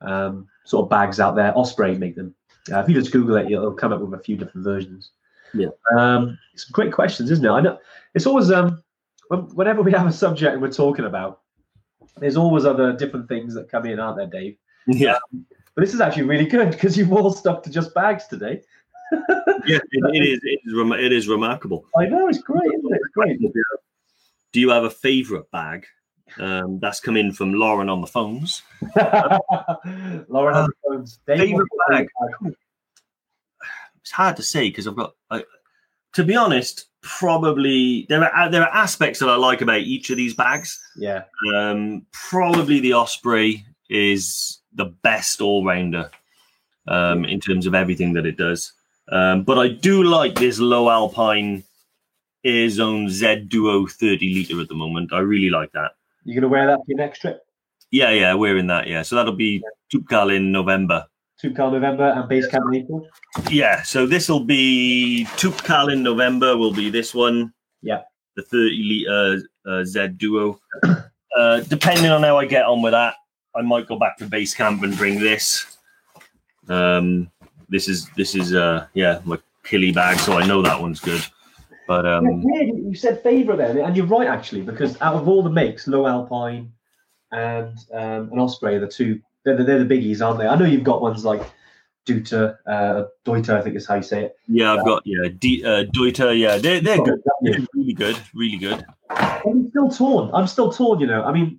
um, sort of bags out there. Osprey make them. Uh, if you just Google it, it'll come up with a few different versions. Yeah. Um, it's great questions, isn't it? I know it's always um, whenever we have a subject and we're talking about, there's always other different things that come in, aren't there, Dave? Yeah, But this is actually really good because you've all stuck to just bags today. yeah, it, it is. It is, rem- it is remarkable. I know it's great, isn't it? It's great. Do you have a favourite bag? Um, that's come in from Lauren on the phones. Lauren on the phones. Dave, what's bag? It's hard to say because I've got. I, to be honest, probably there are there are aspects that I like about each of these bags. Yeah, Um, probably the Osprey is the best all rounder um, in terms of everything that it does. Um, but I do like this Lowe Alpine Air Zone Z Duo 30 liter at the moment. I really like that. You're gonna wear that for your next trip? Yeah, yeah, we're that. Yeah, so that'll be Toubkal in November. Toubkal November and base camp in April. Yeah, so this will be Toubkal in November. Will be this one. Yeah. the 30 liter uh, Z Duo. Uh, depending on how I get on with that, I might go back to base camp and bring this. Um, this is this is uh yeah my Kili bag, so I know that one's good. But um, weird. You said favourite then, and you're right actually, because out of all the makes, Lowe Alpine and um, an Osprey are the two. They're, the- they're the biggies, aren't they? I know you've got ones like Deuter, uh, Deuter, I think is how you say it. yeah, I've got yeah D, uh, Deuter, yeah, they're they're good, They're really good, really good. I'm still torn. I'm still torn. You know, I mean,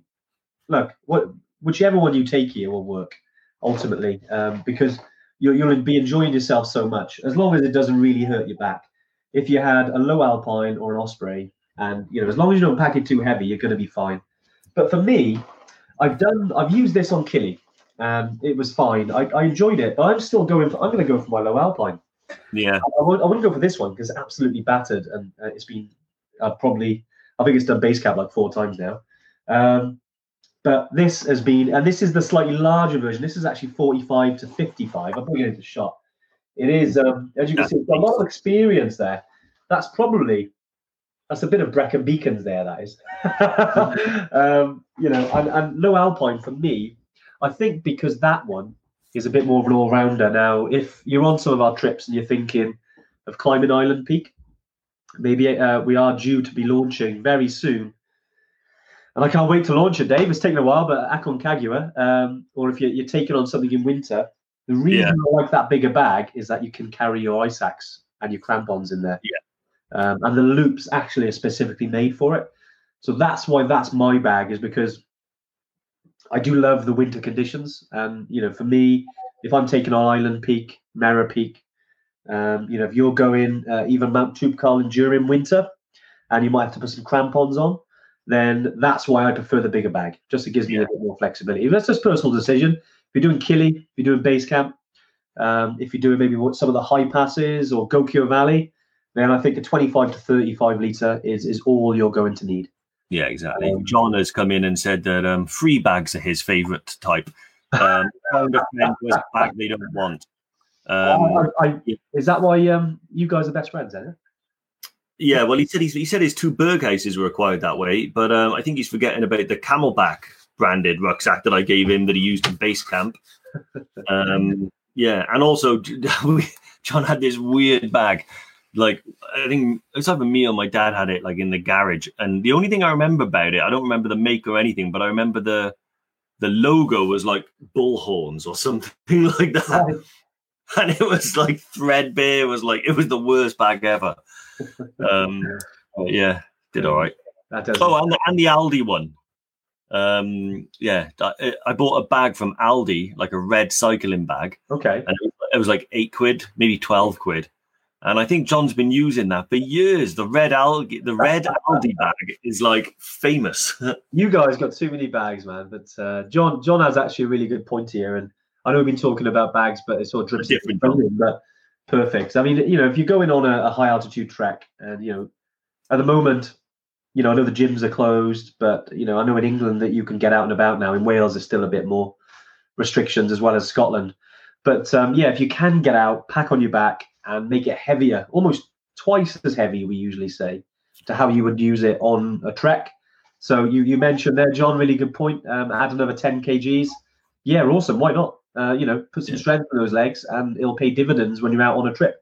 look, what whichever one you take here will work ultimately, um, because you'll you'll be enjoying yourself so much as long as it doesn't really hurt your back. If you had a Lowe Alpine or an osprey, and you know as long as you don't pack it too heavy, you're going to be fine. But for me, I've done I've used this on Kili, and it was fine. I, I enjoyed it, but I'm still going. For, I'm going to go for my Lowe Alpine. Yeah, I, I, wouldn't, I wouldn't go for this one because it's absolutely battered, and uh, it's been uh, probably I think it's done base cap like four times now. Um, but this has been, and this is the slightly larger version. This is actually 45 to 55. I'm it into shot. It is, um, as you can see, a lot of experience there. That's probably that's a bit of Brecon Beacons there. That is, um, you know, and, and Lowe Alpine for me, I think because that one is a bit more of an all rounder. Now, if you're on some of our trips and you're thinking of climbing Island Peak, maybe uh, we are due to be launching very soon. And I can't wait to launch it, Dave. It's taken a while, but Aconcagua, um, or if you're, you're taking on something in winter, the reason Yeah. I like that bigger bag is that you can carry your ice axe and your crampons in there. Yeah. Um, and the loops actually are specifically made for it. So that's why that's my bag, is because I do love the winter conditions. And, you know, for me, if I'm taking on Island Peak, Mera Peak, um, you know, if you're going uh, even Mount Toubkal during winter and you might have to put some crampons on, then that's why I prefer the bigger bag. Just it gives me a bit more flexibility. That's just personal decision. If you're doing Kili, if you're doing base camp, um, if you're doing maybe what some of the high passes or Gokyo Valley, then I think a 25 to 35 litre is, is all you're going to need. Yeah, exactly. Um, John has come in and said that um, free bags are his favourite type. Um, kind of mentor's bag they don't want. Um, I, I, is that why um, you guys are best friends, then? Yeah, well, he said he's, he said his two Berghauses were acquired that way, but um, I think he's forgetting about the CamelBak branded rucksack that I gave him that he used in base camp. Um, yeah, and also John had this weird bag. Like I think was either me or my dad had it like in the garage, and the only thing I remember about it, I don't remember the make or anything, but I remember the the logo was like bull horns or something like that, and it was like threadbare. It was like it was the worst bag ever. Um, yeah, did all right. Oh, and the, and the Aldi one. Um, yeah, I, I bought a bag from Aldi, like a red cycling bag, okay. and it was, it was like eight quid, maybe twelve quid. And I think John's been using that for years. The red Aldi, the red Aldi bag is like famous. You guys got too many bags, man. But uh, John, John has actually a really good point here, and I know we've been talking about bags, but it's sort of drips Different, different. But perfect. I mean, you know, if you're going on a, a high altitude trek, and you know, at the moment, you know, I know the gyms are closed, but you know, I know in England that you can get out and about now. In Wales, there's still a bit more restrictions as well as Scotland. But um, yeah, if you can get out, pack on your back, and make it heavier, almost twice as heavy, we usually say, to how you would use it on a trek. So you you mentioned there, John, really good point. Um, add another 10 kgs. Yeah, awesome. Why not? Uh, you know, put some Yeah. strength in those legs, and it'll pay dividends when you're out on a trip.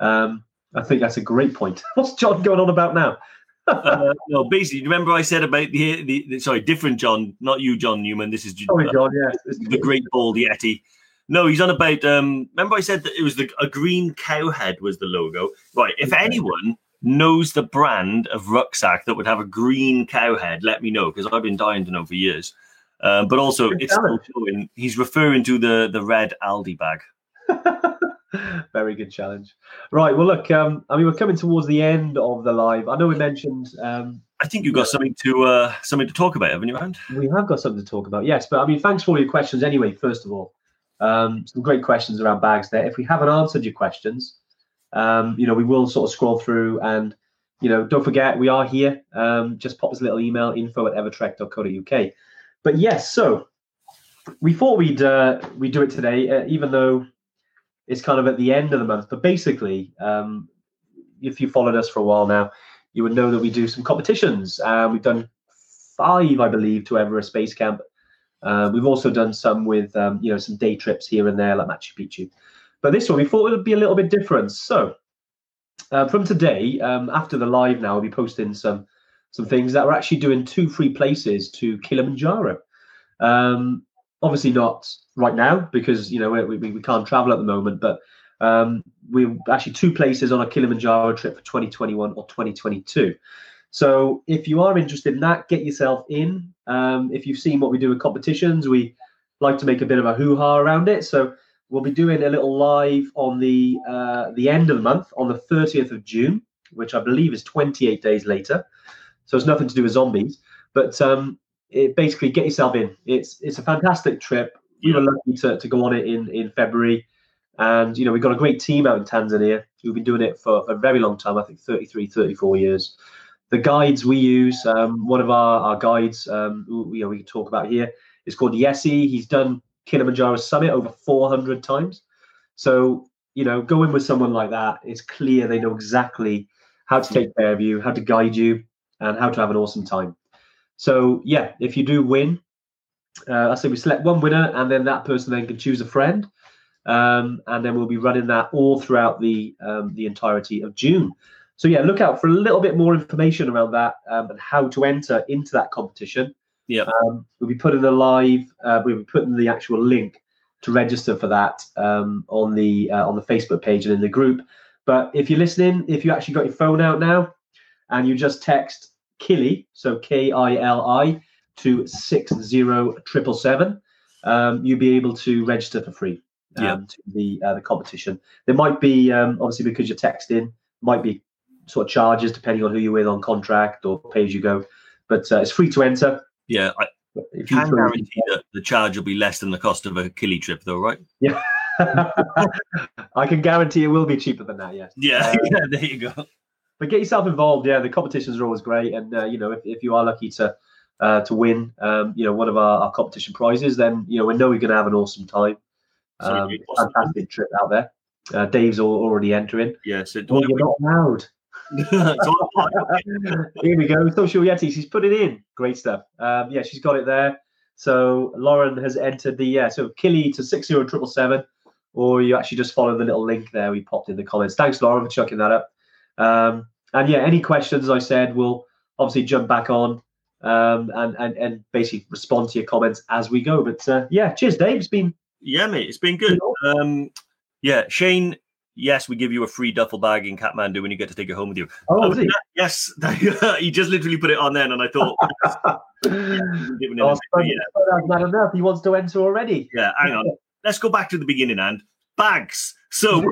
Um, I think that's a great point. What's John going on about now? uh, no, basically, remember I said about the, the, the sorry, different John, not you, John Newman. This is Sorry, John. Yeah, the Great Bald Yeti. No, he's on about. Um, remember, I said that it was the a green cow head was the logo. Right. If anyone knows the brand of rucksack that would have a green cow head, let me know because I've been dying to know for years. Uh, but also, it's showing, he's referring to the the red Aldi bag. Very good challenge. Right. Well, look. Um, I mean, we're coming towards the end of the live. I know we mentioned um, I think you've got something to uh, something to talk about, haven't you, Rand? we have got something to talk about. Yes, but I mean, thanks for all your questions anyway. First of all, um, some great questions around bags there. If we haven't answered your questions, um, you know, we will sort of scroll through and, you know, don't forget we are here. Um, just pop us a little email info at evertrek.co.uk. But yes, so we thought we'd uh, we'd do it today, uh, even though it's kind of at the end of the month. But basically, um, if you followed us for a while now, you would know that we do some competitions. Uh, we've done five, I believe, to Everest Base Camp. Uh, we've also done some with, um, you know, some day trips here and there, like Machu Picchu. But this one, we thought it would be a little bit different. So, uh, from today, um, after the live now, we'll be posting some some things that we're actually doing two free places to Kilimanjaro. Um, obviously not right now because you know we, we, we can't travel at the moment, but um, we're actually two places on a Kilimanjaro trip for 2021 or 2022. So if you are interested in that, get yourself in. Um, if you've seen what we do in competitions, we like to make a bit of a hoo-ha around it. So we'll be doing a little live on the uh, the end of the month on the 30th of June, which I believe is 28 days later. so it's nothing to do with zombies. But um, it basically get yourself in. It's it's a fantastic trip. We were lucky to, to go on it in in February, and you know we've got a great team out in Tanzania who've been doing it for a very long time. I think 33, 34 years. The guides we use, um, one of our, our guides, um, who, you know, we talk about here, is called Yesi. He's done Kilimanjaro Summit over 400 times. So, you know, go in with someone like that. It's clear they know exactly how to take care of you, how to guide you, and how to have an awesome time. So, yeah, if you do win, uh, I say we select one winner, and then that person then can choose a friend, um, and then we'll be running that all throughout the um, the entirety of June. So yeah, look out for a little bit more information around that um, and how to enter into that competition. Yeah. Um, we'll be putting the live. Uh, we'll be putting the actual link to register for that um, on the uh, on the Facebook page and in the group. But if you're listening, if you actually got your phone out now, and you just text Kili, so K I L I, to six zero triple seven, um, you'll be able to register for free. Um, Yeah. To the uh, the competition, there might be um, obviously because you're texting, might be sort of charges depending on who you're with on contract or pay as you go. But uh, it's free to enter. Yeah, I If can guarantee that the charge will be less than the cost of a Kili trip, though, right? Yeah. I can guarantee it will be cheaper than that. Yes. Yeah, Uh, yeah there you go. but get yourself involved. Yeah, the competitions are always great, and uh, you know if, if you are lucky to uh, to win, um, you know one of our, our competition prizes, then you know we know we're going to have an awesome time. Um, Sorry, awesome. fantastic trip out there. Uh, Dave's al- already entering. Yes, it, Well, you're not allowed. Here we go. Social Yetis. She's put it in. Great stuff. Um, yeah, she's got it there. So Lauren has entered the yeah. So Kili to six zero triple seven, or you actually just follow the little link there we popped in the comments. Thanks, Lauren, for chucking that up. Um, and yeah, any questions? As I said, we'll obviously jump back on um, and and and basically respond to your comments as we go. But uh, yeah, cheers, Dave. It's been yeah, mate, it's been good. Um, yeah, Shane. Yes, we give you a free duffel bag in Kathmandu when you get to take it home with you. oh? Yes, he just literally put it on then, and I thought, giving Oh, a yeah. that's not enough. He wants to enter already. yeah, hang on. Let's go back to the beginning and bags. So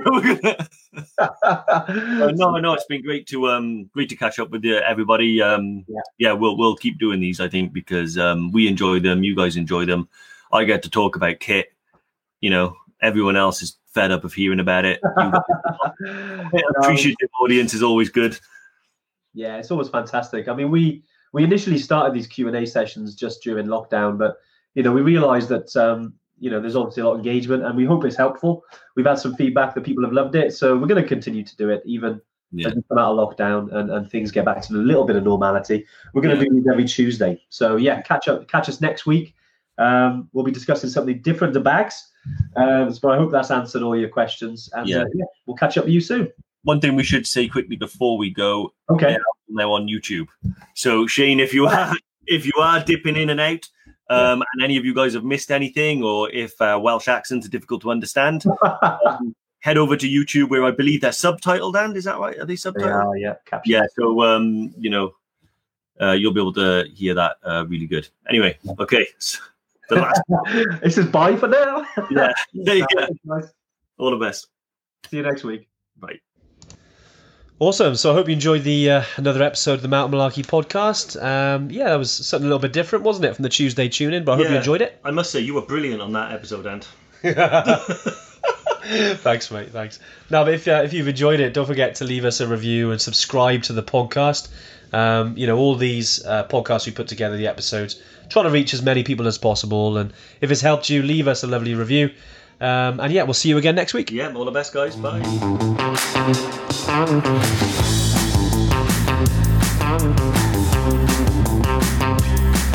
Uh, no, no, it's been great to um great to catch up with uh, everybody. Um, Yeah. yeah. we'll we'll keep doing these. I think because um we enjoy them, you guys enjoy them. I get to talk about kit. You know, everyone else is fed up of hearing about it. Appreciative audience is always good. Yeah, it's always fantastic. I mean, we we initially started these Q and A sessions just during lockdown, but you know, we realised that um, you know there's obviously a lot of engagement, and we hope it's helpful. We've had some feedback that people have loved it, so we're going to continue to do it even Yeah. as we come out of lockdown and, and things get back to a little bit of normality. We're going to Yeah. do these every Tuesday. So yeah, catch up, catch us next week. Um, we'll be discussing something different to bags. Um, so I hope that's answered all your questions, and Yeah. uh, yeah, we'll catch up with you soon. One thing we should say quickly before we go Okay. Now on YouTube. So Shane, if you are if you are dipping in and out, um, and any of you guys have missed anything, or if uh, Welsh accents are difficult to understand, um, head over to YouTube where I believe they're subtitled. And is that right? Are they subtitled? yeah, yeah. Yeah. So um, you know, uh, you'll be able to hear that uh, really good. Anyway, okay. So the last, this is bye for now. yeah. There you go. Nice. All the best. See you next week. Bye. Awesome. So I hope you enjoyed the uh, another episode of the Mountain Malarkey podcast. Um, yeah, that was something a little bit different, wasn't it, from the Tuesday tune in? But I hope you enjoyed it. I must say, you were brilliant on that episode, Ant. thanks, mate. Thanks. Now, if uh, if you've enjoyed it, don't forget to leave us a review and subscribe to the podcast. Um, you know, all these uh, podcasts we put together, the episodes, trying to reach as many people as possible. And if it's helped you, leave us a lovely review. Um, and yeah, we'll see you again next week. Yeah, all the best, guys. Bye.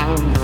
Thank